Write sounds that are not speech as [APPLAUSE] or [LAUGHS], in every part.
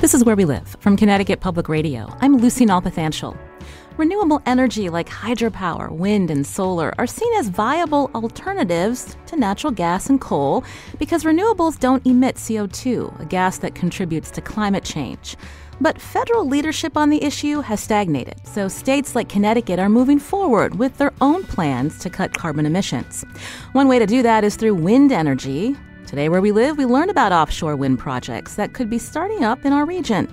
This is Where We Live from Connecticut Public Radio. I'm Lucy Nalpathanchel. Renewable energy like hydropower, wind, and solar are seen as viable alternatives to natural gas and coal because renewables don't emit CO2, a gas that contributes to climate change. But federal leadership on the issue has stagnated, so states like Connecticut are moving forward with their own plans to cut carbon emissions. One way to do that is through wind energy, Today, where we live, we learn about offshore wind projects that could be starting up in our region.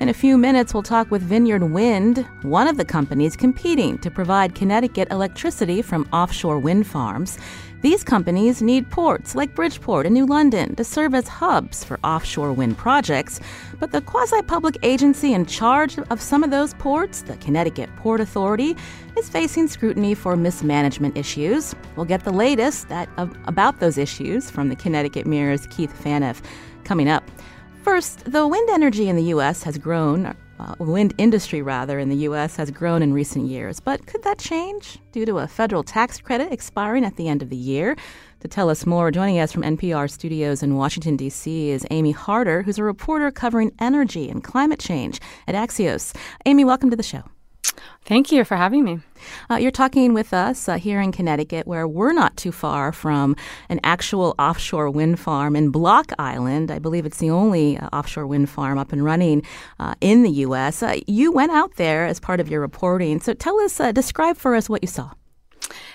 In a few minutes, we'll talk with Vineyard Wind, one of the companies competing to provide Connecticut electricity from offshore wind farms. These companies need ports like Bridgeport and New London to serve as hubs for offshore wind projects, but the quasi public agency in charge of some of those ports, the Connecticut Port Authority, is facing scrutiny for mismanagement issues. We'll get the latest that, uh, about those issues from the Connecticut Mirror's Keith Phaneuf coming up. First, the wind energy in the U.S. has grown uh, wind industry rather in the U.S. has grown in recent years. But could that change due to a federal tax credit expiring at the end of the year? To tell us more, joining us from NPR studios in Washington, D.C., is Amy Harder, who's a reporter covering energy and climate change at Axios. Amy, welcome to the show. Thank you for having me. Uh, you're talking with us uh, here in Connecticut, where we're not too far from an actual offshore wind farm in Block Island. I believe it's the only uh, offshore wind farm up and running uh, in the U.S. Uh, you went out there as part of your reporting. So tell us, uh, describe for us what you saw.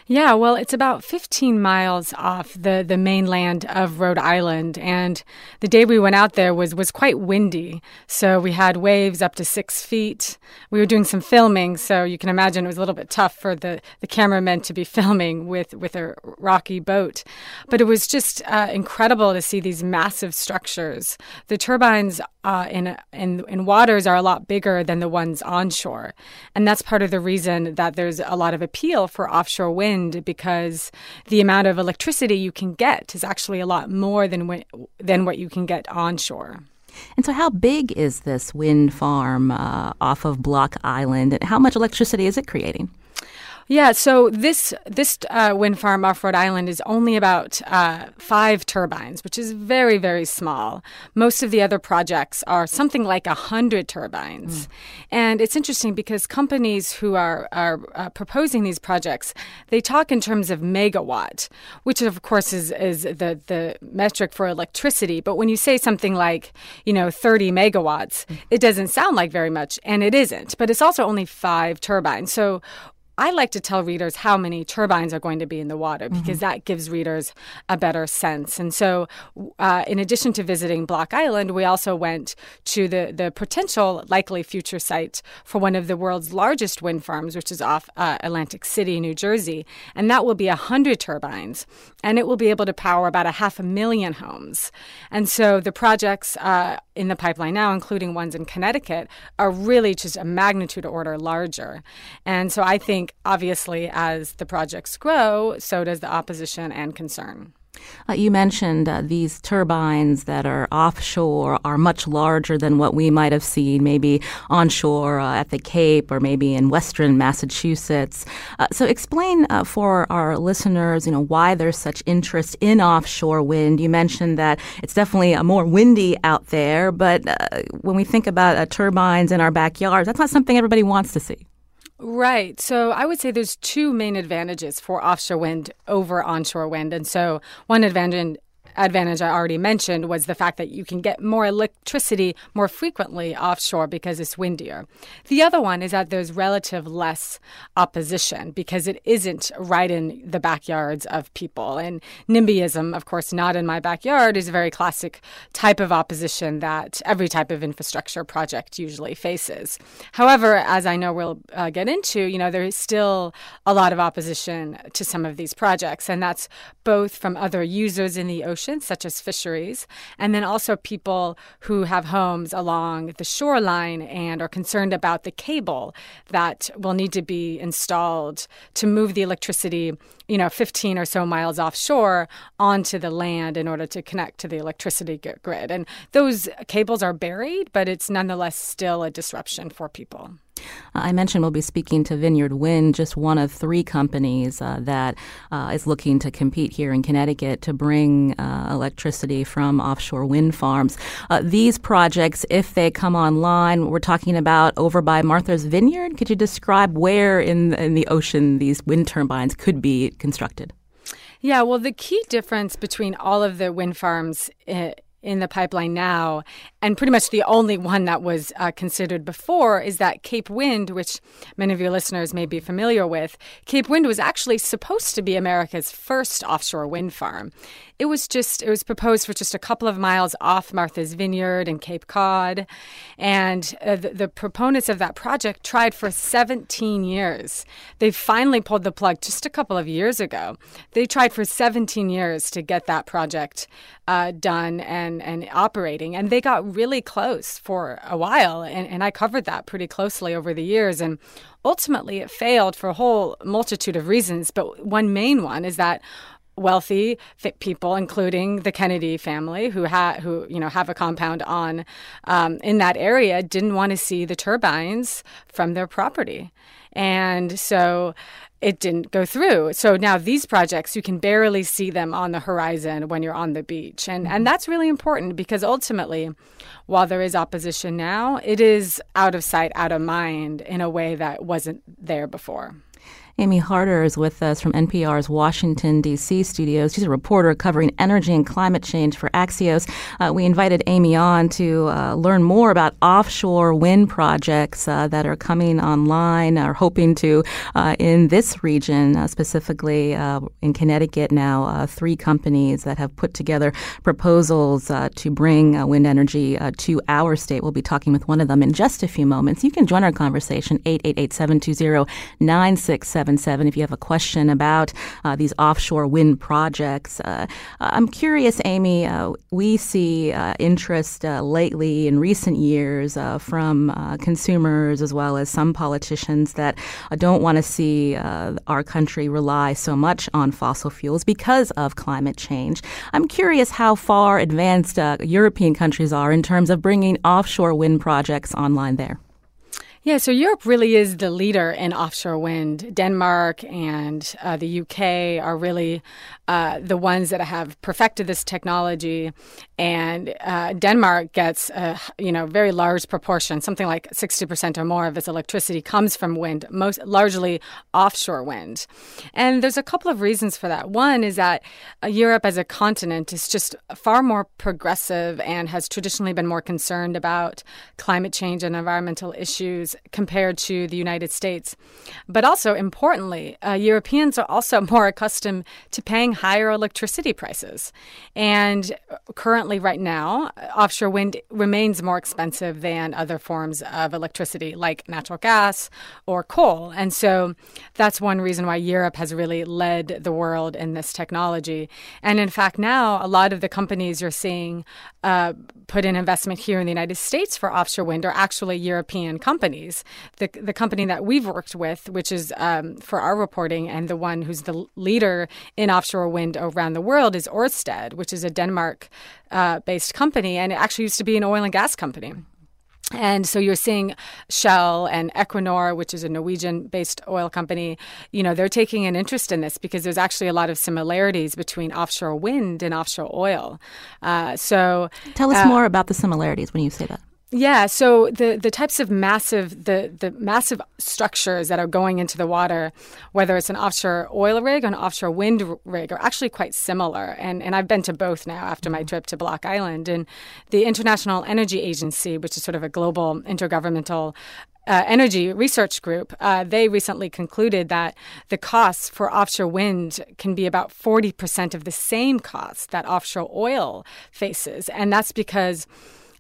Yeah, well, it's about 15 miles off the, the mainland of Rhode Island. And the day we went out there was, was quite windy. So we had waves up to six feet. We were doing some filming, so you can imagine it was a little bit tough for the, the cameramen to be [LAUGHS] filming with, with a rocky boat. But it was just uh, incredible to see these massive structures. The turbines uh, in, in, in waters are a lot bigger than the ones onshore. And that's part of the reason that there's a lot of appeal for offshore wind wind because the amount of electricity you can get is actually a lot more than than what you can get onshore. And so, how big is this wind farm uh, off of Block Island, and how much electricity is it creating? Yeah, so this this uh, wind farm off Rhode Island is only about uh, five turbines, which is very very small. Most of the other projects are something like a hundred turbines, mm. and it's interesting because companies who are are uh, proposing these projects they talk in terms of megawatt, which of course is is the the metric for electricity. But when you say something like you know thirty megawatts, mm. it doesn't sound like very much, and it isn't. But it's also only five turbines, so I like to tell readers how many turbines are going to be in the water because mm-hmm. that gives readers a better sense. And so, uh, in addition to visiting Block Island, we also went to the, the potential likely future site for one of the world's largest wind farms, which is off uh, Atlantic City, New Jersey. And that will be 100 turbines, and it will be able to power about a half a million homes. And so, the projects uh, in the pipeline now, including ones in Connecticut, are really just a magnitude order larger. And so, I think obviously as the projects grow, so does the opposition and concern. Uh, you mentioned uh, these turbines that are offshore are much larger than what we might have seen maybe onshore uh, at the Cape or maybe in western Massachusetts. Uh, so explain uh, for our listeners, you know, why there's such interest in offshore wind. You mentioned that it's definitely a more windy out there, but uh, when we think about turbines in our backyards, that's not something everybody wants to see. Right. So I would say there's two main advantages for offshore wind over onshore wind. And so one advantage advantage I already mentioned was the fact that you can get more electricity more frequently offshore because it's windier. The other one is that there's relative less opposition because it isn't right in the backyards of people. And NIMBYism, of course, not in my backyard, is a very classic type of opposition that every type of infrastructure project usually faces. However, as I know we'll uh, get into, you know, there is still a lot of opposition to some of these projects, and that's both from other users in the ocean such as fisheries, and then also people who have homes along the shoreline and are concerned about the cable that will need to be installed to move the electricity, you know, 15 or so miles offshore onto the land in order to connect to the electricity grid. And those cables are buried, but it's nonetheless still a disruption for people. I mentioned we'll be speaking to Vineyard Wind, just one of three companies uh, that uh, is looking to compete here in Connecticut to bring uh, electricity from offshore wind farms. Uh, these projects, if they come online, we're talking about over by Martha's Vineyard. Could you describe where in, in the ocean these wind turbines could be constructed? Yeah, well, the key difference between all of the wind farms eh, in the pipeline now, and pretty much the only one that was uh, considered before is that Cape Wind, which many of your listeners may be familiar with. Cape Wind was actually supposed to be America's first offshore wind farm. It was just it was proposed for just a couple of miles off Martha's Vineyard and Cape Cod, and uh, the, the proponents of that project tried for 17 years. They finally pulled the plug just a couple of years ago. They tried for 17 years to get that project uh, done and and operating, and they got really close for a while. And, and I covered that pretty closely over the years, and ultimately it failed for a whole multitude of reasons. But one main one is that wealthy people, including the Kennedy family, who had who you know have a compound on um, in that area, didn't want to see the turbines from their property, and so it didn't go through. So now these projects, you can barely see them on the horizon when you're on the beach, and and mm-hmm. that's really important because ultimately, while there is opposition now, it is out of sight, out of mind in a way that wasn't there before. Amy Harder is with us from NPR's Washington, D.C. studios. She's a reporter covering energy and climate change for Axios. Uh, we invited Amy on to uh, learn more about offshore wind projects uh, that are coming online or hoping to uh, in this region, uh, specifically uh, in Connecticut now. three companies that have put together proposals to bring wind energy to our state. We'll be talking with one of them in just a few moments. You can join our conversation, 888 720 967 877 if you have a question about uh, these offshore wind projects. Uh, I'm curious, Amy, uh, we see uh, interest uh, lately in recent years from consumers as well as some politicians that don't want to see our country rely so much on fossil fuels because of climate change. I'm curious how far advanced European countries are in terms of bringing offshore wind projects online there. Yeah, so Europe really is the leader in offshore wind. Denmark and uh, the UK are really uh, the ones that have perfected this technology, and uh, Denmark gets a you know very large proportion, something like sixty percent or more of its electricity comes from wind, most largely offshore wind. And there's a couple of reasons for that. One is that uh, Europe as a continent is just far more progressive and has traditionally been more concerned about climate change and environmental issues compared to the United States. But also, importantly, uh, Europeans are also [LAUGHS] more accustomed to paying higher electricity prices. And currently, right now, offshore wind remains more expensive than other forms of electricity like natural gas or coal. And so that's one reason why Europe has really led the world in this technology. And in fact, now a lot of the companies you're seeing uh, put in investment here in the United States for offshore wind are actually European companies. The, the company that we've worked with, which is um, for our reporting, and the one who's the leader in offshore wind around the world is Ørsted, which is a Denmark uh, based company, and it actually used to be an oil and gas company. And so you're seeing Shell and Equinor, which is a Norwegian based oil company, you know, they're taking an interest in this because there's actually a lot of similarities between offshore wind and offshore oil. Uh, so tell us uh, more about the similarities when you say that. Yeah, so the, the types of massive the, the massive structures that are going into the water, whether it's an offshore oil rig or an offshore wind rig, are actually quite similar. And and I've been to both now after my mm-hmm. trip to Block Island. And the International Energy Agency, which is sort of a global intergovernmental uh, energy research group, uh, they recently concluded that the costs for offshore wind can be about 40% of the same costs that offshore oil faces. And that's because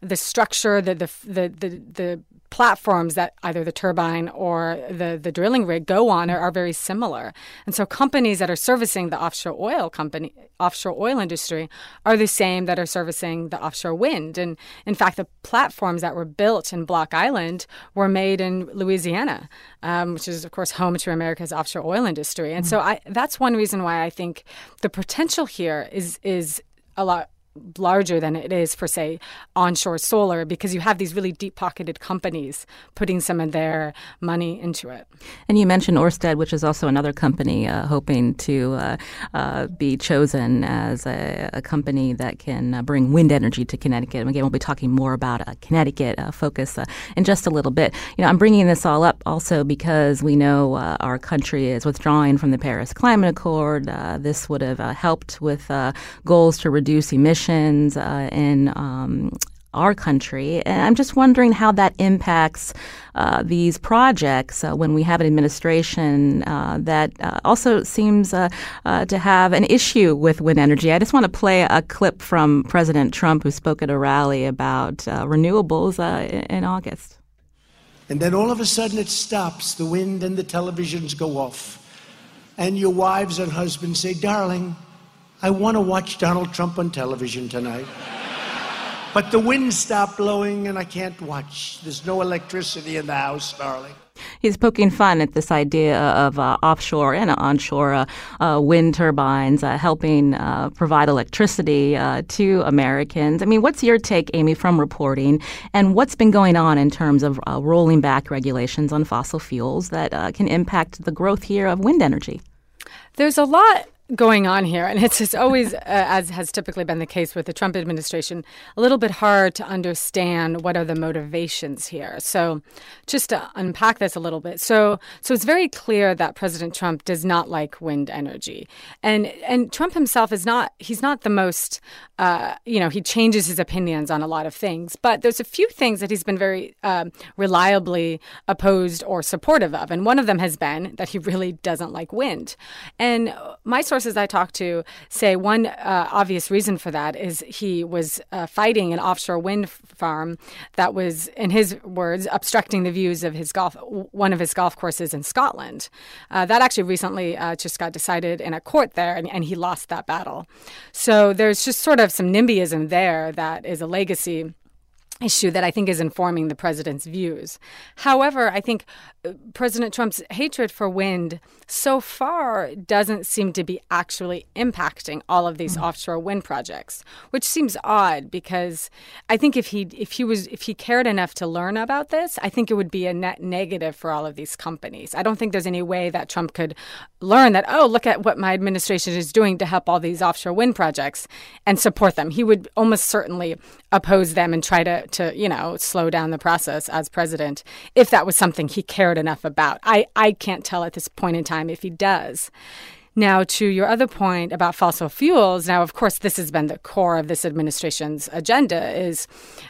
the structure, the the the the, the platforms that either the turbine or the, the drilling rig go on are, are, very similar. And so companies that are servicing the offshore oil company offshore oil industry are the same that are servicing the offshore wind. And in fact, the platforms that were built in Block Island were made in Louisiana, um, which is of course home to America's offshore oil industry. And mm-hmm. so I, that's one reason why I think the potential here is is a lot larger than it is for say onshore solar because you have these really deep pocketed companies putting some of their money into it. And you mentioned Orsted which is also another company uh, hoping to uh, uh, be chosen as a, a company that can uh, bring wind energy to Connecticut. And again we'll be talking more about a Connecticut uh, focus uh, in just a little bit. You know I'm bringing this all up also because we know our country is withdrawing from the Paris Climate Accord. This would have helped with goals to reduce emissions elections uh, in um, our country. And I'm just wondering how that impacts uh, these projects uh, when we have an administration uh, that uh, also seems uh, uh, to have an issue with wind energy. I just want to play a clip from President Trump, who spoke at a rally about renewables in August. And then all of a sudden it stops. The wind and the televisions go off. And your wives and husbands say, Darling, I want to watch Donald Trump on television tonight. But the wind stopped blowing and I can't watch. There's no electricity in the house, darling. He's poking fun at this idea of uh, offshore and onshore uh, uh, wind turbines uh, helping uh, provide electricity uh, to Americans. I mean, what's your take, Amy, from reporting, and what's been going on in terms of rolling back regulations on fossil fuels that can impact the growth here of wind energy? There's a lot going on here. And it's, it's always, uh, as has typically been the case with the Trump administration, a little bit hard to understand what are the motivations here. So, just to unpack this a little bit. So, so it's very clear that President Trump does not like wind energy. And, and Trump himself is not, he's not the most, uh, you know, he changes his opinions on a lot of things. But there's a few things that he's been very uh, reliably opposed or supportive of. And one of them has been that he really doesn't like wind. And my sources I talked to say one uh, obvious reason for that is he was uh, fighting an offshore wind farm that was, in his words, obstructing the views of his golf one of his golf courses in Scotland. Uh, that actually recently uh, just got decided in a court there, and, and he lost that battle. So there's just sort of some NIMBYism there that is a legacy issue that I think is informing the president's views. However, I think uh, President Trump's hatred for wind so far doesn't seem to be actually impacting all of these mm-hmm. offshore wind projects, which seems odd because I think if he if he was if he cared enough to learn about this, I think it would be a net negative for all of these companies. I don't think there's any way that Trump could learn that oh, look at what my administration is doing to help all these offshore wind projects and support them. He would almost certainly oppose them and try to to you know slow down the process as president if that was something he cared enough about. I I can't tell at this point in time if he does. Now, to your other point about fossil fuels, now of course this has been the core of this administration's agenda is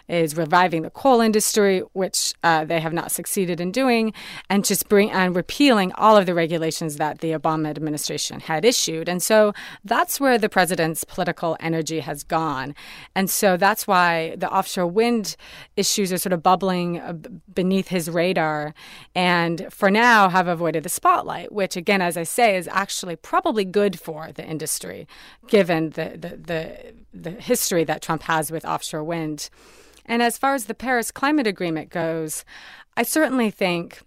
is reviving the coal industry, which uh, they have not succeeded in doing, and just bring and repealing all of the regulations that the Obama administration had issued. And so that's where the president's political energy has gone, and so that's why the offshore wind issues are sort of bubbling uh, beneath his radar, and for now have avoided the spotlight, which again, as I say, is actually probably good for the industry, given the, the, the, the history that Trump has with offshore wind. And as far as the Paris Climate Agreement goes, I certainly think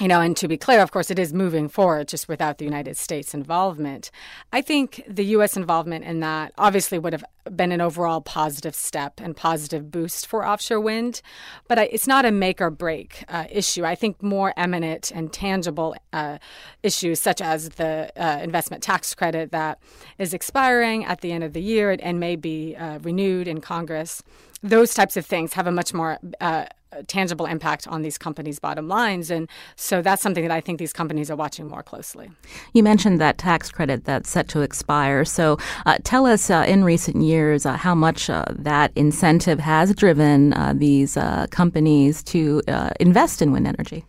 you know, and to be clear, of course, it is moving forward just without the United States involvement. I think the U.S. involvement in that obviously would have been an overall positive step and positive boost for offshore wind, but it's not a make or break uh, issue. I think more eminent and tangible uh, issues, such as the uh, investment tax credit that is expiring at the end of the year and may be uh, renewed in Congress, those types of things have a much more uh, tangible impact on these companies' bottom lines. And so that's something that I think these companies are watching more closely. You mentioned that tax credit that's set to expire. So uh, tell us uh, in recent years uh, how much uh, that incentive has driven uh, these uh, companies to invest in wind energy.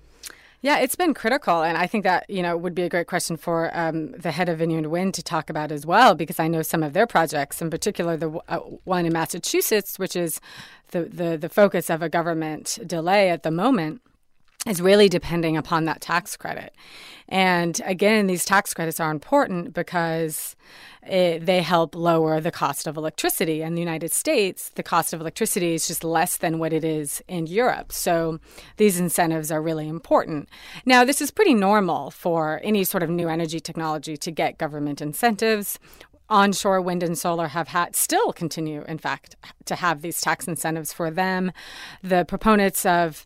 Yeah, it's been critical, and I think that you know would be a great question for um, the head of Vineyard Wind to talk about as well, because I know some of their projects, in particular the uh, one in Massachusetts, which is the, the, the focus of a government delay at the moment is really depending upon that tax credit. And again, these tax credits are important because it, they help lower the cost of electricity. In the United States, the cost of electricity is just less than what it is in Europe. So these incentives are really important. Now, this is pretty normal for any sort of new energy technology to get government incentives onshore wind and solar have had still continue in fact to have these tax incentives for them. The proponents of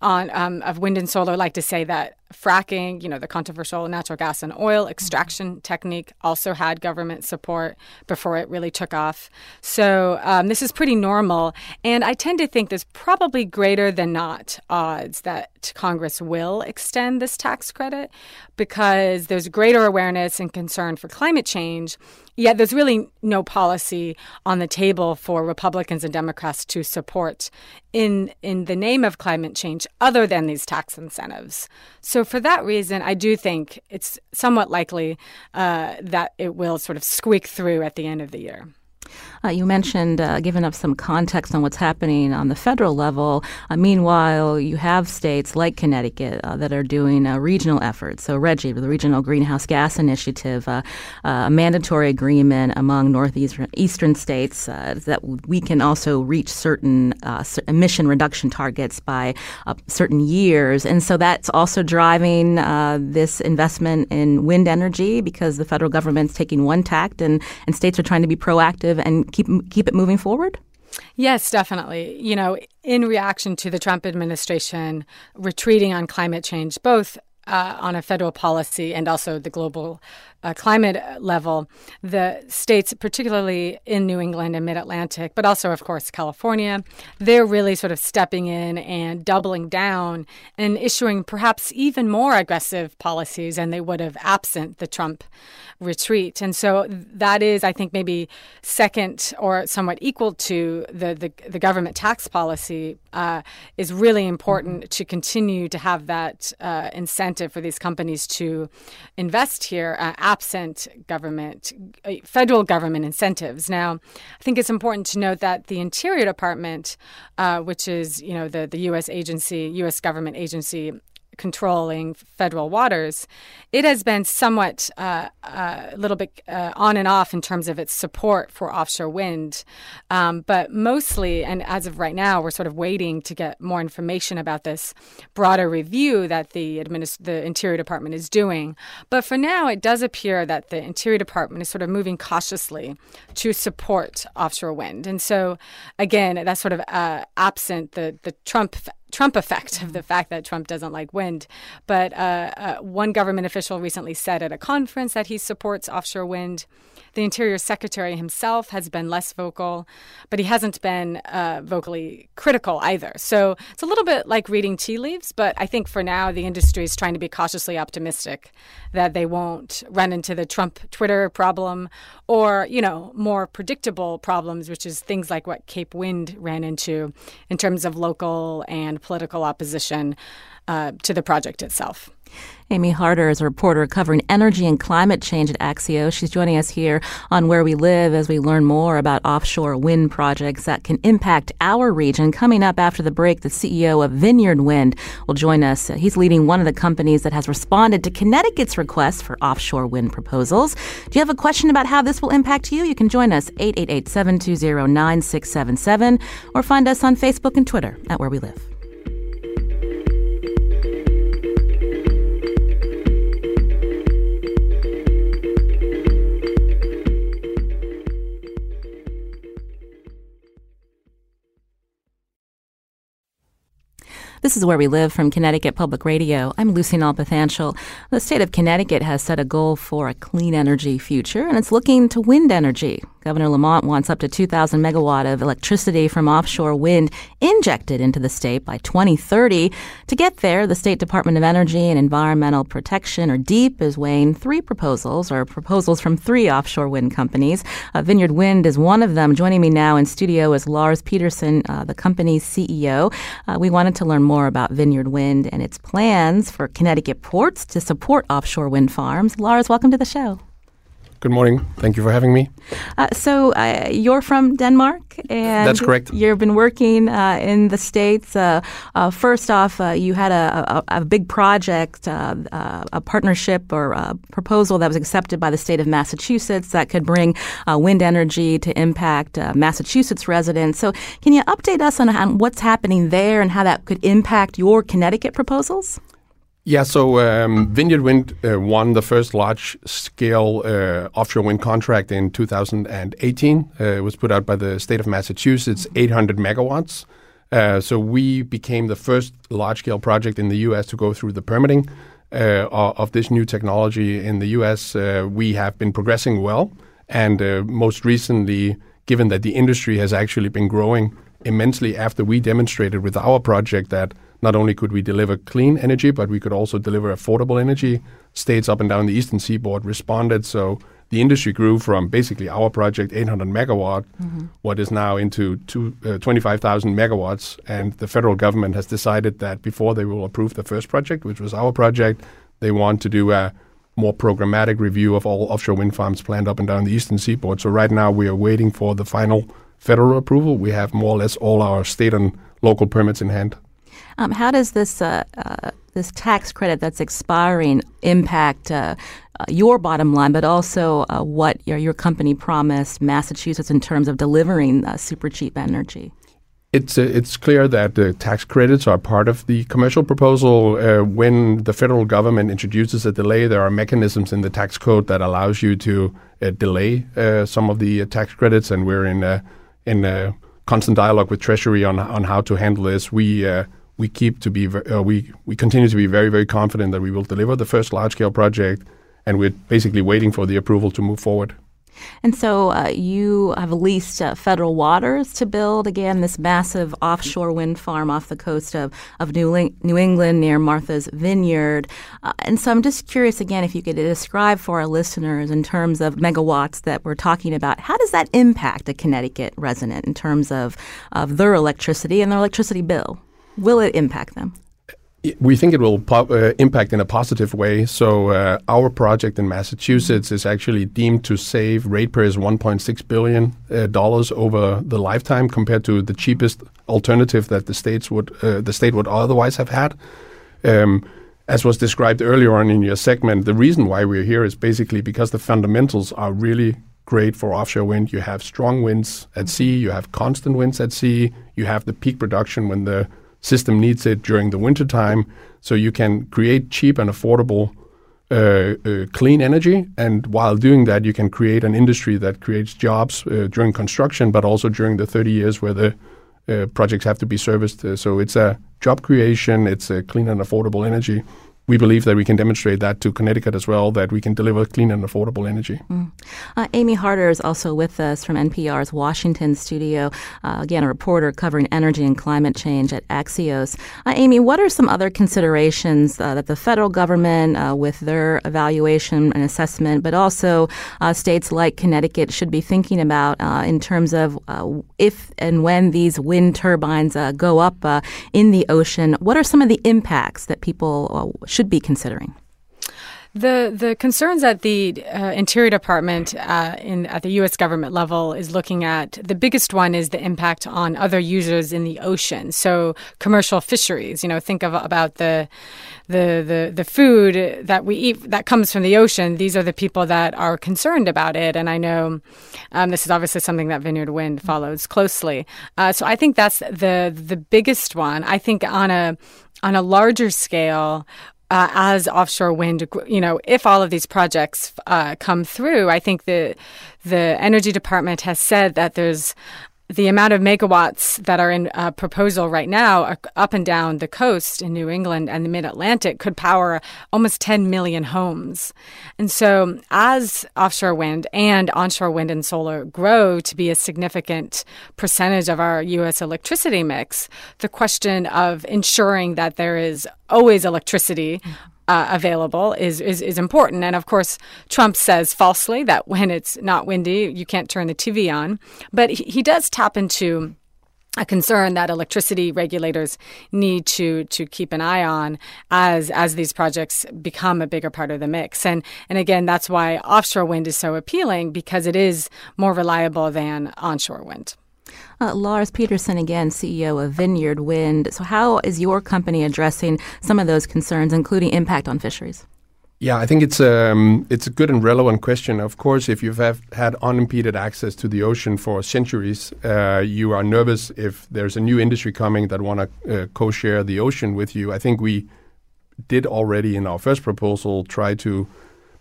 on um, of wind and solar like to say that fracking, you know, the controversial natural gas and oil extraction technique also had government support before it really took off. So um, this is pretty normal. And I tend to think there's probably greater than not odds that Congress will extend this tax credit because there's greater awareness and concern for climate change. Yet there's really no policy on the table for Republicans and Democrats to support in in the name of climate change other than these tax incentives. So for that reason, I do think it's somewhat likely uh, that it will sort of squeak through at the end of the year. Uh, you mentioned uh, giving up some context on what's happening on the federal level. Uh, meanwhile, you have states like Connecticut uh, that are doing uh, regional efforts. So, Reggie, the Regional Greenhouse Gas Initiative, uh, a mandatory agreement among northeastern states that we can also reach certain emission reduction targets by certain years. And so that's also driving this investment in wind energy because the federal government's taking one tact and, and states are trying to be proactive and keep keep it moving forward? Yes, definitely. You know, in reaction to the Trump administration retreating on climate change, both uh, on a federal policy and also the global uh, climate level, the states, particularly in New England and Mid Atlantic, but also, of course, California, they're really sort of stepping in and doubling down and issuing perhaps even more aggressive policies than they would have absent the Trump retreat. And so that is, I think, maybe second or somewhat equal to the, the, the government tax policy uh, is really important mm-hmm. to continue to have that uh, incentive for these companies to invest here uh, absent government, federal government incentives. Now, I think it's important to note that the Interior Department, uh, which is you know the the U.S. agency, U.S. government agency controlling federal waters, it has been somewhat uh, uh, a little bit uh, on and off in terms of its support for offshore wind. Um, but mostly, and as of right now, we're sort of waiting to get more information about this broader review that the, administ- the Interior Department is doing. But for now, it does appear that the Interior Department is sort of moving cautiously to support offshore wind. And so, again, that's sort of uh, absent the, the Trump Trump effect of the fact that Trump doesn't like wind. But uh, uh, one government official recently said at a conference that he supports offshore wind. The Interior Secretary himself has been less vocal, but he hasn't been uh, vocally critical either. So it's a little bit like reading tea leaves, but I think for now the industry is trying to be cautiously optimistic that they won't run into the Trump Twitter problem or, you know, more predictable problems, which is things like what Cape Wind ran into in terms of local and political opposition uh, to the project itself. Amy Harder is a reporter covering energy and climate change at Axios. She's joining us here on Where We Live as we learn more about offshore wind projects that can impact our region. Coming up after the break, the CEO of Vineyard Wind will join us. He's leading one of the companies that has responded to Connecticut's request for offshore wind proposals. Do you have a question about how this will impact you? You can join us 888-720-9677 or find us on Facebook and Twitter at Where We Live. This is Where We Live from Connecticut Public Radio. I'm Lucy Nalpathanchel. The state of Connecticut has set a goal for a clean energy future, and it's looking to wind energy. Governor Lamont wants up to 2,000 megawatt of electricity from offshore wind injected into the state by 2030. To get there, the State Department of Energy and Environmental Protection, or DEEP, is weighing three proposals, or proposals from three offshore wind companies. Uh, Vineyard Wind is one of them. Joining me now in studio is Lars Pedersen, uh, the company's CEO. Uh, we wanted to learn more about Vineyard Wind and its plans for Connecticut ports to support offshore wind farms. Lars, welcome to the show. Good morning. Thank you for having me. Uh, so uh, you're from Denmark, and that's correct. You've been working uh, in the states. Uh, uh, first off, uh, you had a, a, a big project, a partnership or a proposal that was accepted by the state of Massachusetts that could bring wind energy to impact Massachusetts residents. So, can you update us on, on what's happening there and how that could impact your Connecticut proposals? Yeah, so um, Vineyard Wind uh, won the first large scale uh, offshore wind contract in 2018. Uh, it was put out by the state of Massachusetts, 800 megawatts. Uh, so we became the first large scale project in the US to go through the permitting uh, of this new technology in the US. Uh, we have been progressing well. And most recently, given that the industry has actually been growing immensely after we demonstrated with our project that not only could we deliver clean energy, but we could also deliver affordable energy. States up and down the eastern seaboard responded. So the industry grew from basically our project, 800 megawatt, mm-hmm. what is now into two, uh, 25,000 megawatts. And the federal government has decided that before they will approve the first project, which was our project, they want to do a more programmatic review of all offshore wind farms planned up and down the eastern seaboard. So right now we are waiting for the final federal approval. We have more or less all our state and local permits in hand. Um, how does this uh, uh, this tax credit that's expiring impact uh, uh your bottom line, but also uh, what your, your company promised Massachusetts in terms of delivering uh, super cheap energy? It's it's clear that the tax credits are part of the commercial proposal. when the federal government introduces a delay, there are mechanisms in the tax code that allows you to delay some of the tax credits, and we're in in constant dialogue with Treasury on on how to handle this. We we keep to be uh, we we continue to be very very confident that we will deliver the first large scale project, and we're basically waiting for the approval to move forward. And so uh, you have leased uh, federal waters to build again this massive offshore wind farm off the coast of, of New, New England near Martha's Vineyard. Uh, and so I'm just curious again if you could describe for our listeners in terms of megawatts that we're talking about, how does that impact a Connecticut resident in terms of, of their electricity and their electricity bill? Will it impact them? We think it will uh, impact in a positive way. So uh, our project in Massachusetts is actually deemed to save ratepayers 1.6 billion uh, dollars over the lifetime, compared to the cheapest alternative that the states would uh, the state would otherwise have had. Um, as was described earlier on in your segment, the reason why we're here is basically because the fundamentals are really great for offshore wind. You have strong winds at sea, you have constant winds at sea, you have the peak production when the system needs it during the winter time. So you can create cheap and affordable uh, uh, clean energy. And while doing that, you can create an industry that creates jobs uh, during construction, but also during the 30 years where the uh, projects have to be serviced. So it's a job creation, it's a clean and affordable energy we believe that we can demonstrate that to Connecticut as well, that we can deliver clean and affordable energy. Mm. Uh, Amy Harder is also with us from NPR's Washington studio. Uh, again, a reporter covering energy and climate change at Axios. Uh, Amy, what are some other considerations uh, that the federal government, uh, with their evaluation and assessment, but also uh, states like Connecticut, should be thinking about in terms of if and when these wind turbines go up in the ocean? What are some of the impacts that people be considering? The the concerns that the uh, Interior Department uh, in at the U.S. government level is looking at the biggest one is the impact on other users in the ocean. So commercial fisheries. You know, think of about the the the the food that we eat that comes from the ocean. These are the people that are concerned about it. And I know um, this is obviously something that Vineyard Wind follows closely. Uh, so I think that's the the biggest one. I think on a on a larger scale, uh, as offshore wind, you know, if all of these projects uh, come through, I think the the energy department has said that there's the amount of megawatts that are in uh, proposal right now up and down the coast in New England and the mid Atlantic could power almost 10 million homes. And so, as offshore wind and onshore wind and solar grow to be a significant percentage of our U.S. electricity mix, the question of ensuring that there is always electricity uh, available is, is is important. And of course, Trump says falsely that when it's not windy, you can't turn the TV on. But he, he does tap into a concern that electricity regulators need to to keep an eye on as as these projects become a bigger part of the mix. And and again, that's why offshore wind is so appealing because it is more reliable than onshore wind. Uh, Lars Pedersen, again, CEO of Vineyard Wind. So, how is your company addressing some of those concerns, including impact on fisheries? Yeah, I think it's um, it's a good and relevant question. Of course, if you've have had unimpeded access to the ocean for centuries, uh, you are nervous if there's a new industry coming that want to uh, co-share the ocean with you. I think we did already in our first proposal try to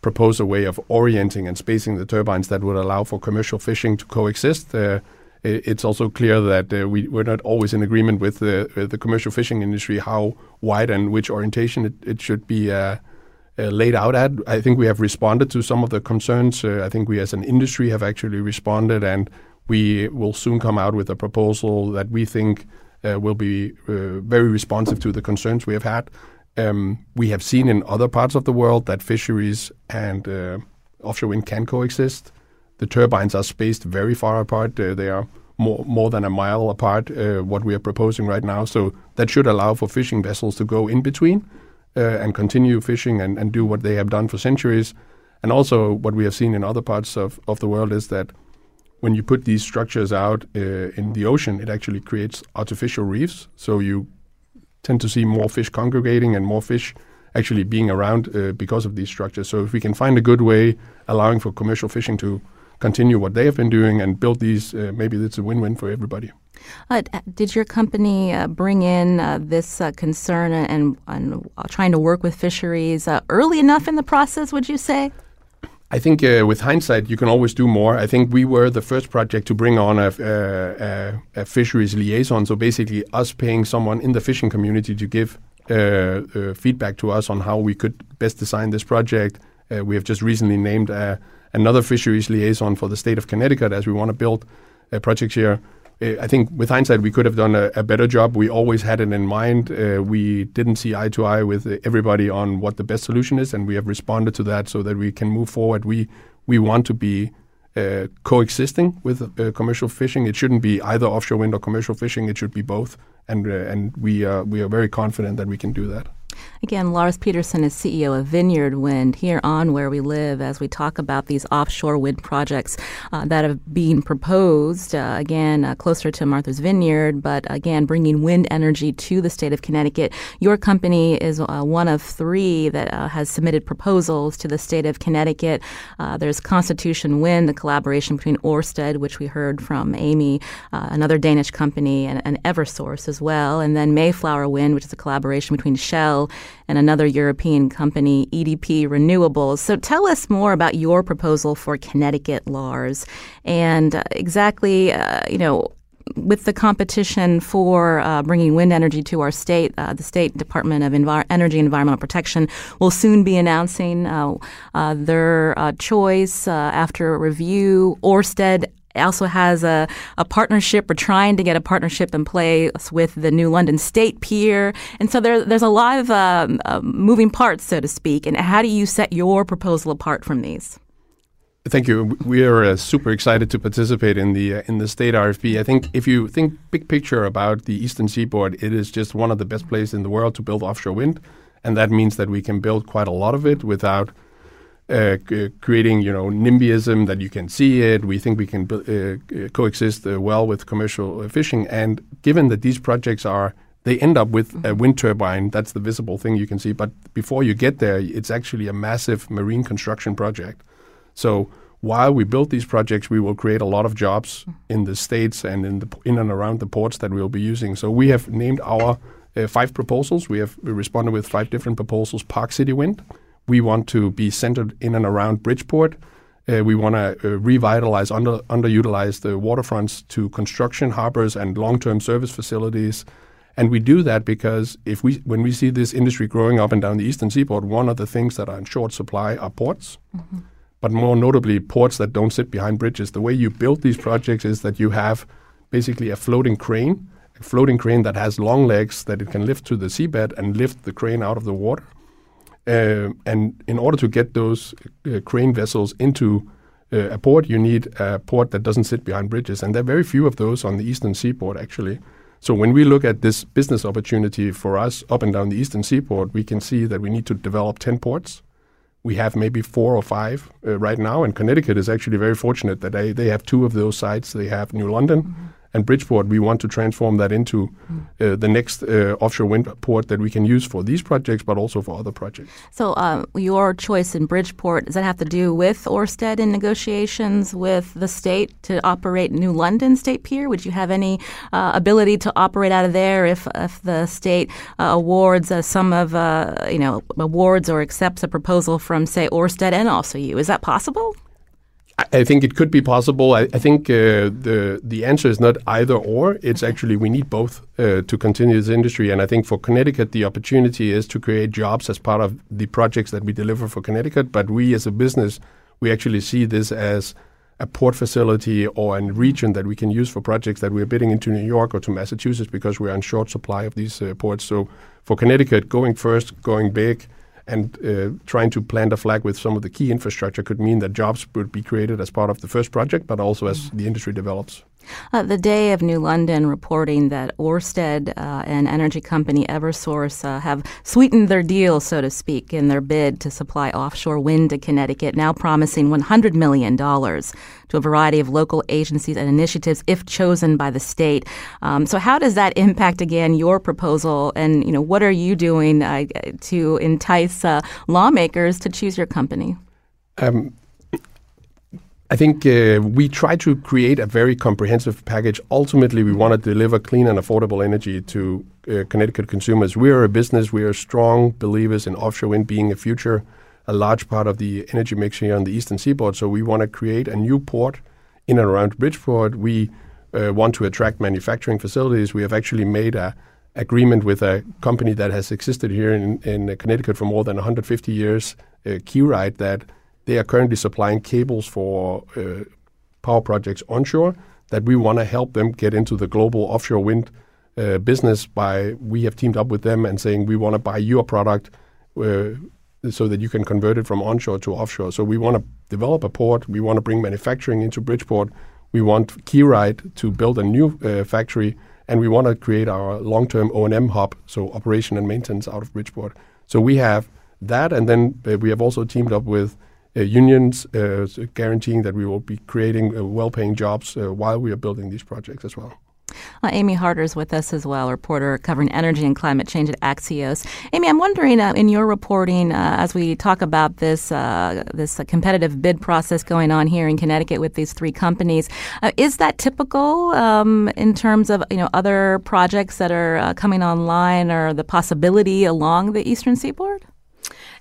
propose a way of orienting and spacing the turbines that would allow for commercial fishing to coexist. Uh, it's also clear that uh, we, we're not always in agreement with the, the commercial fishing industry how wide and which orientation it, it should be uh, uh, laid out at. I think we have responded to some of the concerns. Uh, I think we as an industry have actually responded, and we will soon come out with a proposal that we think uh, will be uh, very responsive to the concerns we have had. Um, we have seen in other parts of the world that fisheries and offshore wind can coexist. The turbines are spaced very far apart. Uh, they are more more than a mile apart. what we are proposing right now, so that should allow for fishing vessels to go in between uh, and continue fishing and, and do what they have done for centuries. And also, what we have seen in other parts of, of the world is that when you put these structures out uh, in the ocean, it actually creates artificial reefs. So you tend to see more fish congregating and more fish actually being around uh, because of these structures. So if we can find a good way allowing for commercial fishing to continue what they have been doing and build these, uh, maybe it's a win-win for everybody. Uh, did your company uh, bring in uh, this uh, concern and, and uh, trying to work with fisheries uh, early enough in the process, would you say? I think with hindsight, you can always do more. I think we were the first project to bring on a, a, a fisheries liaison. So basically, us paying someone in the fishing community to give feedback to us on how we could best design this project. we have just recently named another fisheries liaison for the state of Connecticut as we want to build projects here. Uh, I think with hindsight, we could have done a, a better job. We always had it in mind. Uh, we didn't see eye to eye with everybody on what the best solution is, and we have responded to that so that we can move forward. We we want to be uh, coexisting with uh, commercial fishing. It shouldn't be either offshore wind or commercial fishing. It should be both, and uh, and we we are very confident that we can do that. Again, Lars Pedersen is CEO of Vineyard Wind here on Where We Live as we talk about these offshore wind projects uh, that have been proposed, uh, again, uh, closer to Martha's Vineyard, but again, bringing wind energy to the state of Connecticut. Your company is uh, one of three that uh, has submitted proposals to the state of Connecticut. Uh, there's Constitution Wind, the collaboration between Orsted, which we heard from Amy, another Danish company, and, and Eversource as well, and then Mayflower Wind, which is a collaboration between Shell and another European company, EDP Renewables. So tell us more about your proposal for Connecticut, Lars, and uh, exactly, uh, you know, with the competition for uh, bringing wind energy to our state, uh, the State Department of Envi- Energy and Environmental Protection will soon be announcing uh, uh their uh, choice after a review. Orsted also has a, a partnership or trying to get a partnership in place with the New London State Pier. And so there, there's a lot of um, uh, moving parts, so to speak. And how do you set your proposal apart from these? Thank you. We are uh, super excited to participate in the uh, in the state RFP. I think if you think big picture about the Eastern Seaboard, it is just one of the best places in the world to build offshore wind, and that means that we can build quite a lot of it without uh, creating, you know, NIMBYism that you can see it. We think we can uh, coexist uh, well with commercial uh, fishing. And given that these projects are, they end up with mm-hmm. a wind turbine. That's the visible thing you can see. But before you get there, it's actually a massive marine construction project. So while we build these projects, we will create a lot of jobs mm-hmm. in the states and in the in and around the ports that we'll be using. So we have named our uh, five proposals. We have responded with five different proposals. Park City Wind we want to be centered in and around Bridgeport. Uh, we want to uh, revitalize under, underutilized the waterfronts to construction harbors and long-term service facilities. And we do that because if we, when we see this industry growing up and down the eastern seaboard, one of the things that are in short supply are ports. Mm-hmm. But more notably, ports that don't sit behind bridges. The way you build these projects is that you have basically a floating crane, a floating crane that has long legs that it can lift to the seabed and lift the crane out of the water. Uh, and in order to get those uh, crane vessels into uh, a port, you need a port that doesn't sit behind bridges, and there are very few of those on the eastern seaboard actually. So when we look at this business opportunity for us up and down the eastern seaboard, we can see that we need to develop 10 ports. We have maybe four or five uh, right now, and Connecticut is actually very fortunate that they, they have two of those sites. They have New London, mm-hmm and Bridgeport, we want to transform that into uh, the next uh, offshore wind port that we can use for these projects, but also for other projects. So, um, your choice in Bridgeport does that have to do with Orsted in negotiations with the state to operate New London State Pier? Would you have any uh, ability to operate out of there if, if the state uh, awards uh, some of uh, you know awards or accepts a proposal from say Orsted and also you? Is that possible? I think it could be possible. I, I think uh, the the answer is not either or. It's actually we need both uh, to continue this industry. And I think for Connecticut, the opportunity is to create jobs as part of the projects that we deliver for Connecticut. But we, as a business, we actually see this as a port facility or a region that we can use for projects that we're bidding into New York or to Massachusetts because we're on short supply of these uh, ports. So for Connecticut, going first, going big and uh, trying to plant a flag with some of the key infrastructure could mean that jobs would be created as part of the first project, but also as the industry develops. Uh, the day of New London reporting that Orsted uh, and energy company Eversource uh, have sweetened their deal, so to speak, in their bid to supply offshore wind to Connecticut, now promising $100 million to a variety of local agencies and initiatives if chosen by the state. Um, so, how does that impact, again, your proposal? And, you know, what are you doing uh, to entice uh, lawmakers to choose your company? Um, I think uh, we try to create a very comprehensive package. Ultimately, we want to deliver clean and affordable energy to uh, Connecticut consumers. We are a business, we are strong believers in offshore wind being a future, a large part of the energy mix here on the eastern seaboard. So we want to create a new port in and around Bridgeport. We uh, want to attract manufacturing facilities. We have actually made a agreement with a company that has existed here in, in Connecticut for more than 150 years, uh, Kerite, that they are currently supplying cables for uh, power projects onshore that we want to help them get into the global offshore wind uh, business by we have teamed up with them and saying we want to buy your product uh, so that you can convert it from onshore to offshore. So we want to develop a port. We want to bring manufacturing into Bridgeport. We want Kerite to build a new uh, factory, and we want to create our long-term O&M hub, so operation and maintenance out of Bridgeport. So we have that, and then uh, we have also teamed up with unions, uh, guaranteeing that we will be creating uh, well-paying jobs while we are building these projects as well. Uh, Amy Harder is with us as well, reporter covering energy and climate change at Axios. Amy, I'm wondering uh, in your reporting uh, as we talk about this this competitive bid process going on here in Connecticut with these three companies, is that typical um, in terms of you know other projects that are coming online or the possibility along the eastern seaboard?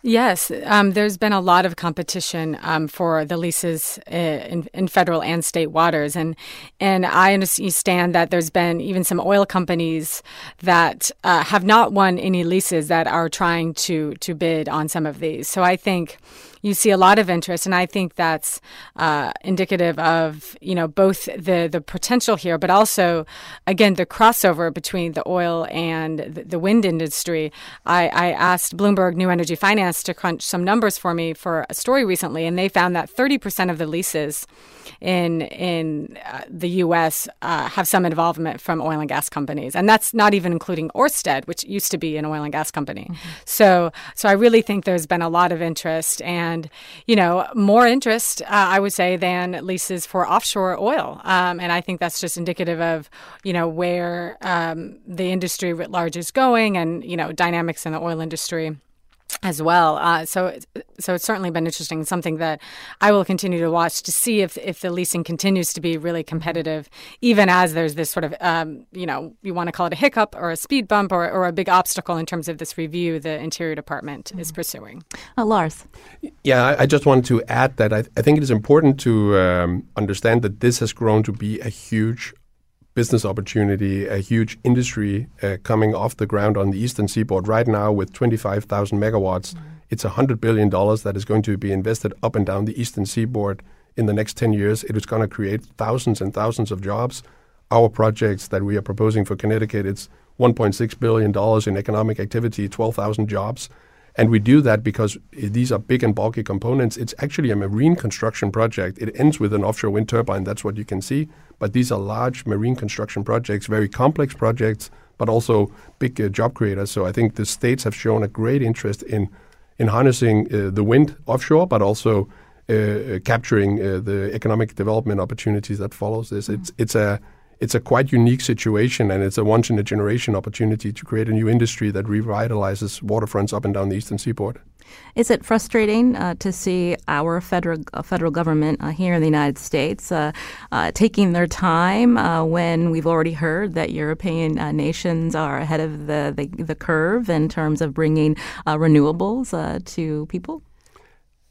Yes, um, there's been a lot of competition um, for the leases uh, in, in, federal and state waters, and and I understand that there's been even some oil companies that uh, have not won any leases that are trying to to bid on some of these. So I think you see a lot of interest, and I think that's uh, indicative of you know both the the potential here, but also again the crossover between the oil and the, wind industry. I, I asked Bloomberg New Energy Finance to crunch some numbers for me for a story recently, and they found that 30% of the leases in in uh, the U.S. Uh, have some involvement from oil and gas companies, and that's not even including Orsted, which used to be an oil and gas company. Mm-hmm. So, so I really think there's been a lot of interest, and you know, more interest, uh, I would say, than leases for offshore oil, um, and I think that's just indicative of you know where um, the industry writ large is going, and you know, dynamics in the oil industry as well. Uh, so, so it's certainly been interesting. Something that I will continue to watch to see if if the leasing continues to be really competitive, even as there's this sort of um, you know you want to call it a hiccup or a speed bump or, or a big obstacle in terms of this review the Interior Department mm-hmm. is pursuing. Uh, Lars. Yeah, I, I, just wanted to add that I, I think it is important to um, understand that this has grown to be a huge business opportunity, a huge industry uh, coming off the ground on the eastern seaboard right now with 25,000 megawatts. Mm. It's $100 billion that is going to be invested up and down the eastern seaboard in the next 10 years. It is going to create thousands and thousands of jobs. Our projects that we are proposing for Connecticut, it's $1.6 billion in economic activity, 12,000 jobs. And we do that because these are big and bulky components. It's actually a marine construction project. It ends with an offshore wind turbine. That's what you can see. But these are large marine construction projects, very complex projects, but also big uh, job creators. So I think the states have shown a great interest in in harnessing uh, the wind offshore, but also uh, uh capturing uh, the economic development opportunities that follows this. Mm-hmm. It's it's a it's a quite unique situation and it's a once in a generation opportunity to create a new industry that revitalizes waterfronts up and down the eastern seaboard. Is it frustrating uh, to see our federal uh, federal government uh, here in the United States uh, uh, taking their time uh, when we've already heard that European nations are ahead of the, the, the curve in terms of bringing renewables to people?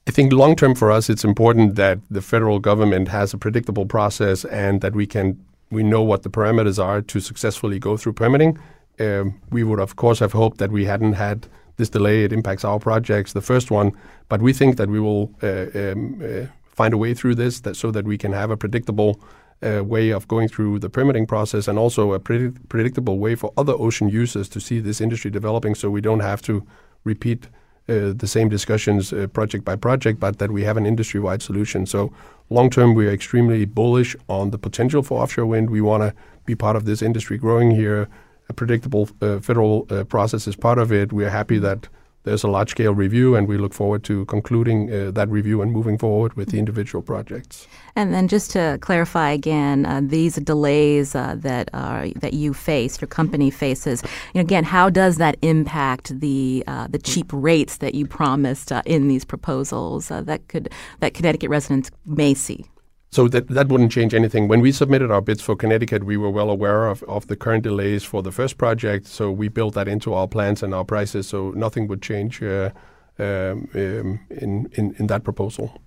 I think long term for us, it's important that the federal government has a predictable process and that we can we know what the parameters are to successfully go through permitting. Um, we would, of course, have hoped that we hadn't had this delay. It impacts our projects, the first one, but we think that we will uh, um, uh, find a way through this that, so that we can have a predictable uh, way of going through the permitting process and also a predict- predictable way for other ocean users to see this industry developing so we don't have to repeat uh, the same discussions uh, project by project, but that we have an industry wide solution. So long term, we are extremely bullish on the potential for offshore wind. We want to be part of this industry growing here. A predictable uh, federal uh, process is part of it. We are happy that there's a large scale review, and we look forward to concluding uh, that review and moving forward with the individual projects. And then, just to clarify again, uh, these delays uh, that are that you face, your company faces. You know, again, how does that impact the uh, the cheap rates that you promised uh, in these proposals uh, that could that Connecticut residents may see? So that, that wouldn't change anything. When we submitted our bids for Connecticut, we were well aware of, of the current delays for the first project. So we built that into our plans and our prices. So nothing would change uh, um, um in, in, in that proposal.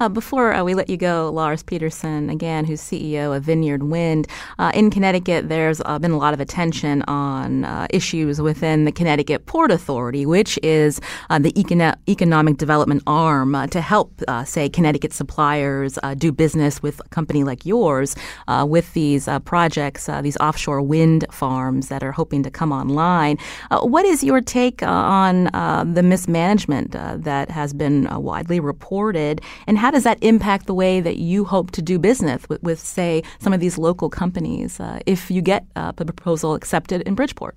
Uh, before uh, we let you go, Lars Pedersen, again, who's CEO of Vineyard Wind. Uh, in Connecticut, there's uh, been a lot of attention on uh, issues within the Connecticut Port Authority, which is uh, the econo- economic development arm to help, say, Connecticut suppliers do business with a company like yours with these projects, these offshore wind farms that are hoping to come online. what is your take on the mismanagement that has been widely reported? And how does that impact the way that you hope to do business with, with say, some of these local companies uh, if you get uh, a proposal accepted in Bridgeport?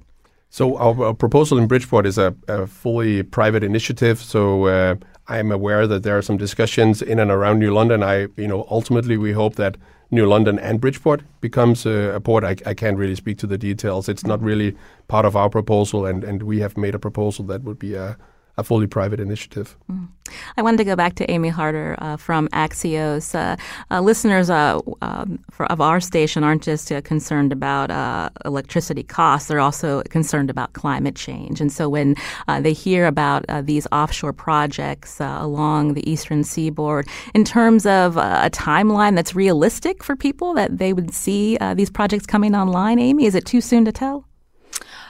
So our, our proposal in Bridgeport is a, a fully private initiative. So uh, I am aware that there are some discussions in and around New London. I, you know, ultimately we hope that New London and Bridgeport becomes a, a port. I, I, can't really speak to the details. It's not really part of our proposal, and, and we have made a proposal that would be a, a fully private initiative. Mm. I wanted to go back to Amy Harder uh, from Axios. Uh, uh, listeners uh, um, for, of our station aren't just uh, concerned about uh, electricity costs, they're also concerned about climate change. And so when they hear about these offshore projects along the eastern seaboard, in terms of a timeline that's realistic for people that they would see these projects coming online, Amy, is it too soon to tell?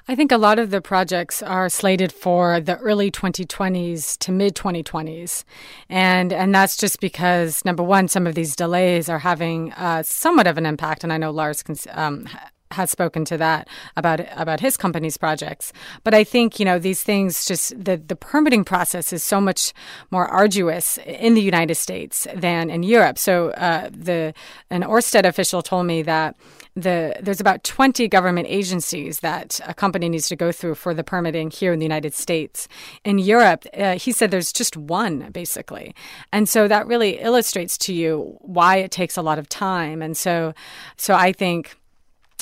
I think a lot of the projects are slated for the early 2020s to mid 2020s, and and that's just because number one, some of these delays are having uh, somewhat of an impact, and I know Lars can, um, has spoken to that about about his company's projects. But I think you know these things just the the permitting process is so much more arduous in the United States than in Europe. So uh, the an Orsted official told me that the there's about 20 government agencies that a company needs to go through for the permitting here in the United States. In Europe, uh, he said there's just one basically, and so that really illustrates to you why it takes a lot of time. And so, so I think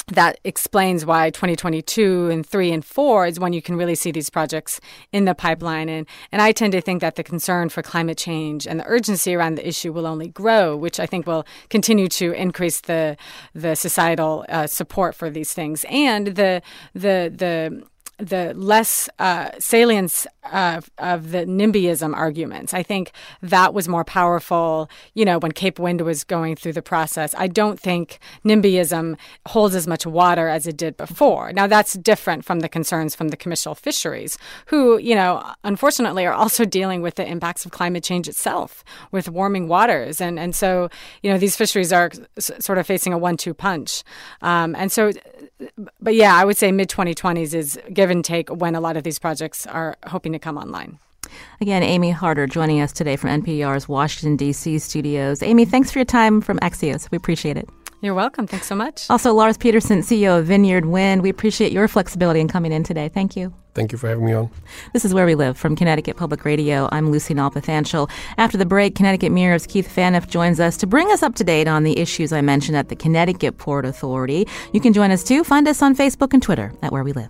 that explains why 2022 and 3 and 4 is when you can really see these projects in the pipeline. And and I tend to think that the concern for climate change and the urgency around the issue will only grow which I think will continue to increase the the societal uh, support for these things. And the the the the less uh, salience of, of the NIMBYism arguments. I think that was more powerful, you know, when Cape Wind was going through the process. I don't think NIMBYism holds as much water as it did before. Now, that's different from the concerns from the commercial fisheries, who, you know, unfortunately are also dealing with the impacts of climate change itself, with warming waters. And, and so, you know, these fisheries are s- sort of facing a one two punch. Um, and so, but yeah, I would say mid 2020s is given give and take when a lot of these projects are hoping to come online. Again, Amy Harder joining us today from NPR's Washington, D.C. studios. Amy, thanks for your time from Axios. We appreciate it. You're welcome. Thanks so much. Also, Lars Pedersen, CEO of Vineyard Wind. We appreciate your flexibility in coming in today. Thank you. Thank you for having me on. This is Where We Live from Connecticut Public Radio. I'm Lucy Nalpathanchil. After the break, Connecticut Mirror's Keith Phaneuf joins us to bring us up to date on the issues I mentioned at the Connecticut Port Authority. You can join us too. Find us on Facebook and Twitter at Where We Live.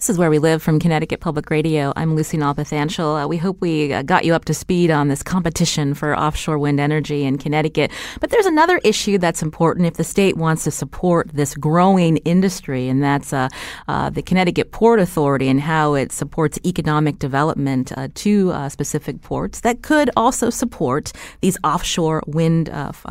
This is Where We Live from Connecticut Public Radio. I'm Lucy Nalpathanchil. Uh, we hope we uh, got you up to speed on this competition for offshore wind energy in Connecticut. But there's another issue that's important if the state wants to support this growing industry, and that's uh, uh the Connecticut Port Authority and how it supports economic development uh, to uh, specific ports that could also support these offshore wind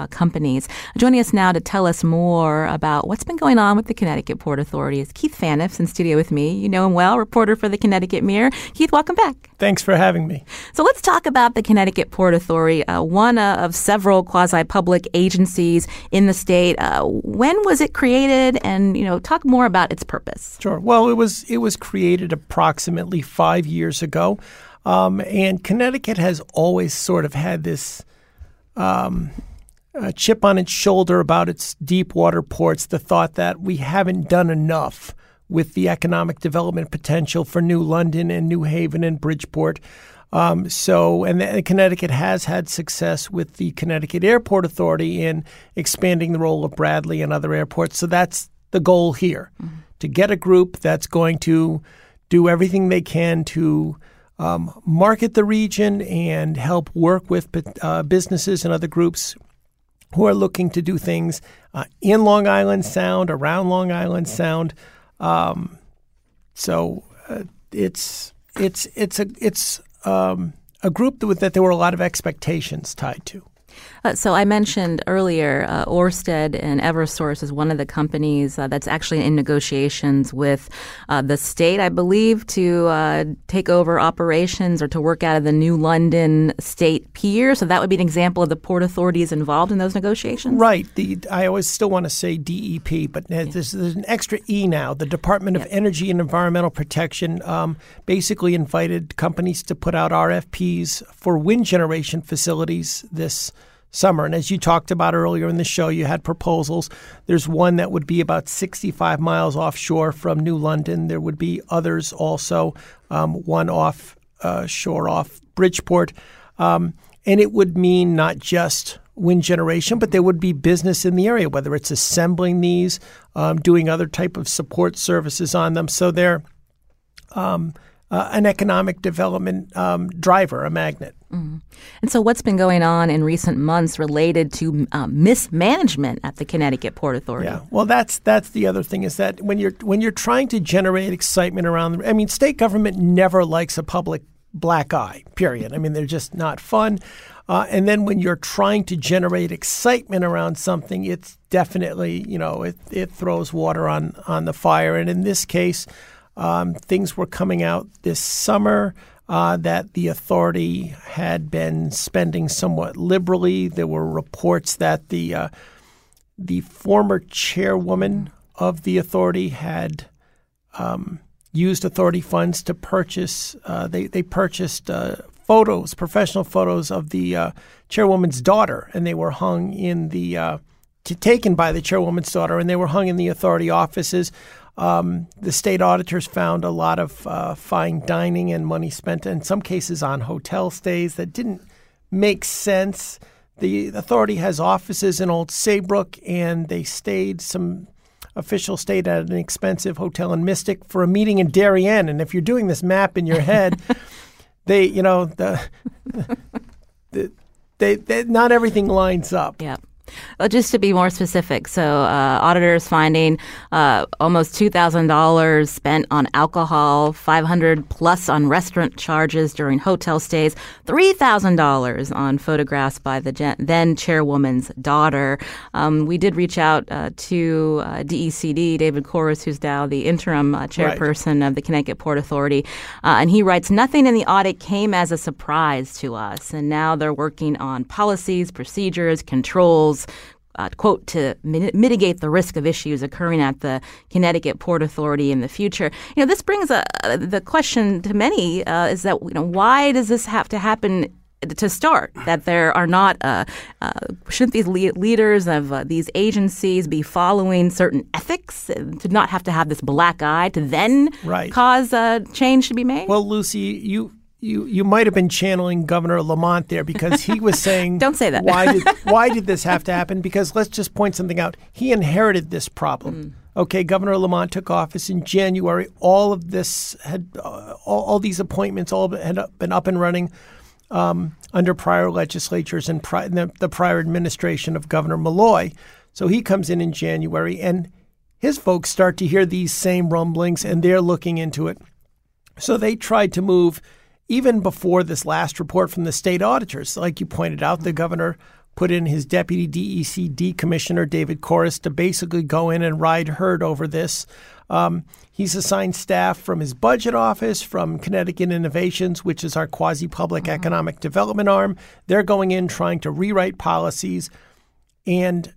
companies. Joining us now to tell us more about what's been going on with the Connecticut Port Authority is Keith Phaneuf in studio with me. You know know him well, reporter for the Connecticut Mirror. Keith, welcome back. Thanks for having me. So let's talk about the Connecticut Port Authority, uh, one uh, of several quasi-public agencies in the state. Uh, when was it created, and you know, talk more about its purpose. Sure. Well, it was it was created approximately five years ago, um, and Connecticut has always sort of had this. Um, chip on its shoulder about its deep water ports, the thought that we haven't done enough with the economic development potential for New London and New Haven and Bridgeport. Um, so, and, and, Connecticut has had success with the Connecticut Airport Authority in expanding the role of Bradley and other airports. So that's the goal here mm-hmm. to get a group that's going to do everything they can to um, market the region and help work with uh, businesses and other groups who are looking to do things uh, in Long Island Sound, around Long Island Sound. Um, so uh, it's it's it's a it's um, a group that, that there were a lot of expectations tied to. Uh, so I mentioned earlier, uh, Ørsted and Eversource is one of the companies uh, that's actually in negotiations with uh, the state, I believe, to uh, take over operations or to work out of the New London State Pier. So that would be an example of the port authorities involved in those negotiations. Right. The I always still want to say DEP, but yeah. there's, there's, an extra E now. The Department of Energy and Environmental Protection um, basically invited companies to put out RFPs for wind generation facilities this summer. And as you talked about earlier in the show, you had proposals. There's one that would be about 65 miles offshore from New London. There would be others also, um, one off uh, shore off Bridgeport. Um, and it would mean not just wind generation, but there would be business in the area, whether it's assembling these, um, doing other type of support services on them. So they're um, uh, an economic development um, driver, a magnet. Mm-hmm. And so, what's been going on in recent months related to um, mismanagement at the Connecticut Port Authority? Yeah, well, that's that's the other thing is that when you're when you're trying to generate excitement around, I mean, state government never likes a public black eye. Period. I mean, they're just not fun. Uh, and then when you're trying to generate excitement around something, it's definitely you know it it throws water on on the fire. And in this case. Um, things were coming out this summer uh, that the authority had been spending somewhat liberally. There were reports that the uh, the former chairwoman of the authority had um, used authority funds to purchase. Uh, they they purchased uh, photos, professional photos of the uh, chairwoman's daughter, and they were hung in the uh, taken by the chairwoman's daughter, and they were hung in the authority offices. Um, the state auditors found a lot of uh, fine dining and money spent in some cases on hotel stays that didn't make sense. The authority has offices in Old Saybrook, and they stayed. Some officials stayed at an expensive hotel in Mystic for a meeting in Darien. And if you're doing this map in your head, [LAUGHS] they, you know, the, the they, they, not everything lines up. Yeah. Uh, just to be more specific, so uh, auditors finding uh, almost two thousand dollars spent on alcohol, five hundred plus on restaurant charges during hotel stays, three thousand dollars on photographs by the gen- then chairwoman's daughter. Um, we did reach out uh, to DECD, David Kooris, who's now the interim chairperson right. of the Connecticut Port Authority, and he writes, "Nothing in the audit came as a surprise to us, and now they're working on policies, procedures, controls." Uh, quote, to mitigate the risk of issues occurring at the Connecticut Port Authority in the future. You know, this brings a, uh, the question to many uh, is that, you know, why does this have to happen to start that there are not uh, uh, shouldn't these le- leaders of uh, these agencies be following certain ethics to not have to have this black eye to then right. cause change to be made well lucy you you you might have been channeling Governor Lamont there because he was [LAUGHS] saying, "Don't say that." why did [LAUGHS] why did this have to happen? Because let's just point something out. He inherited this problem. Mm. Okay, Governor Lamont took office in January. All of this had uh, all, all, these appointments all had been up and running um, under prior legislatures and pri- the, the prior administration of Governor Malloy. So he comes in in January, and his folks start to hear these same rumblings, and they're looking into it. So they tried to move even before this last report from the state auditors. Like you pointed out, the governor put in his deputy DECD commissioner, David Kooris, to basically go in and ride herd over this. Um, he's assigned staff from his budget office, from Connecticut Innovations, which is our quasi public mm-hmm. economic development arm. They're going in trying to rewrite policies and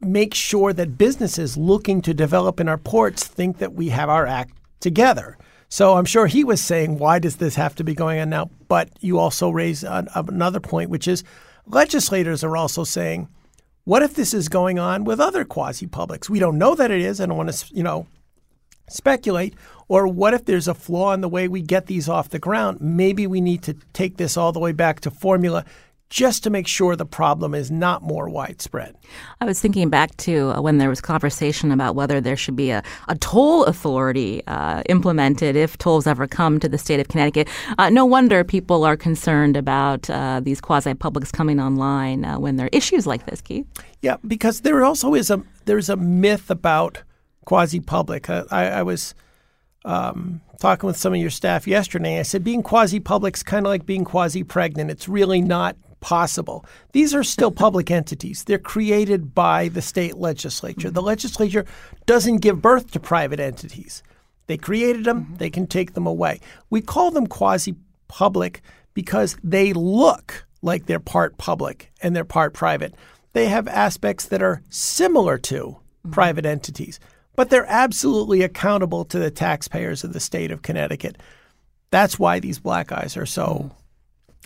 make sure that businesses looking to develop in our ports think that we have our act together. So I'm sure he was saying, why does this have to be going on now? But you also raise an, another point, which is legislators are also saying, what if this is going on with other quasi publics? We don't know that it is. I don't want to, you know, speculate. Or what if there's a flaw in the way we get these off the ground? Maybe we need to take this all the way back to formula just to make sure the problem is not more widespread. I was thinking back to uh, when there was conversation about whether there should be a, a toll authority uh, implemented if tolls ever come to the state of Connecticut. Uh, no wonder people are concerned about uh, these quasi publics coming online uh, when there are issues like this, Keith. Yeah, because there also is a there's a myth about quasi public. Uh, I, I, was. Um, talking with some of your staff yesterday, I said being quasi public is kind of like being quasi pregnant. It's really not possible. These are still public entities. They're created by the state legislature. The legislature doesn't give birth to private entities. They created them, mm-hmm. they can take them away. We call them quasi public because they look like they're part public and they're part private. They have aspects that are similar to mm-hmm. private entities, but they're absolutely accountable to the taxpayers of the state of Connecticut. That's why these black eyes are so mm-hmm.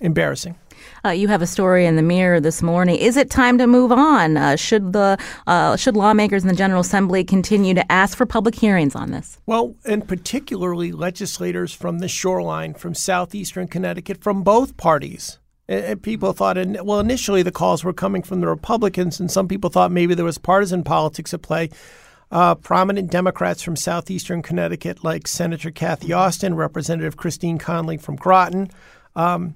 Embarrassing. Uh, you have a story in the Mirror this morning. Is it time to move on? Uh, should the uh, should lawmakers in the General Assembly continue to ask for public hearings on this? Well, and particularly legislators from the shoreline, from southeastern Connecticut, from both parties. And people thought, well, initially the calls were coming from the Republicans, and some people thought maybe there was partisan politics at play. Uh, prominent Democrats from southeastern Connecticut, like Senator Cathy Osten, Representative Christine Conley from Groton, um,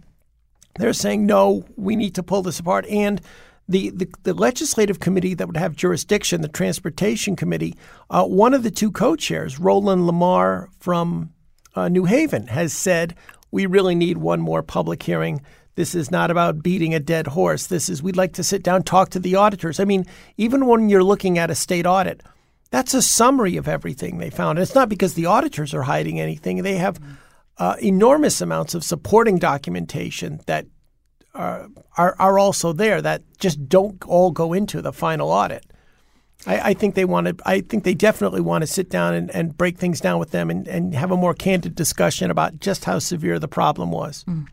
they're saying, no, we need to pull this apart. And the, the, the legislative committee that would have jurisdiction, the Transportation Committee, uh, one of the two co chairs, Roland Lemar from uh, New Haven, has said, we really need one more public hearing. This is not about beating a dead horse. This is, we'd like to sit down, talk to the auditors. I mean, even when you're looking at a state audit, that's a summary of everything they found. it's not because the auditors are hiding anything. They have uh, enormous amounts of supporting documentation that are, are, are also there that just don't all go into the final audit. I, I think they want to. I think they definitely want to sit down and, and break things down with them and, and have a more candid discussion about just how severe the problem was. Mm.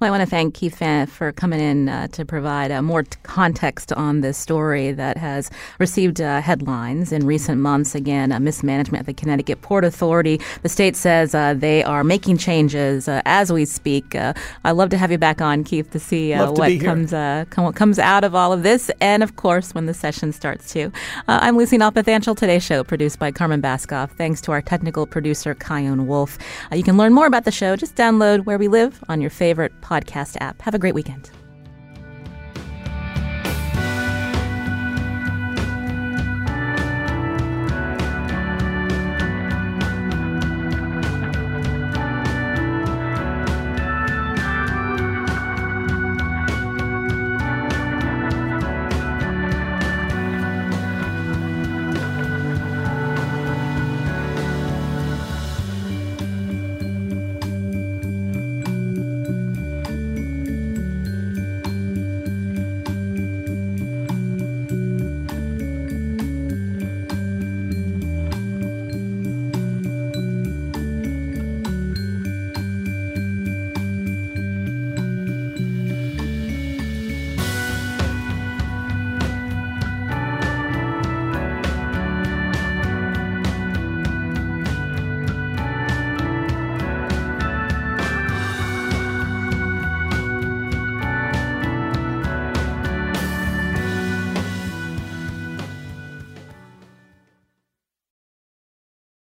Well, I want to thank Keith Phaneuf for coming in uh, to provide uh, more t- context on this story that has received uh, headlines in recent months. Again, mismanagement at the Connecticut Port Authority. The state says uh, they are making changes uh, as we speak. Uh, I'd love to have you back on, Keith, to see what comes com- comes out of all of this, and of course when the session starts too. I'm Lucy Nalpathanchil. Today's show produced by Carmen Baskauf. Thanks to our technical producer Kyone Wolf. you can learn more about the show. Just download Where We Live on your favorite favorite podcast app. Have a great weekend.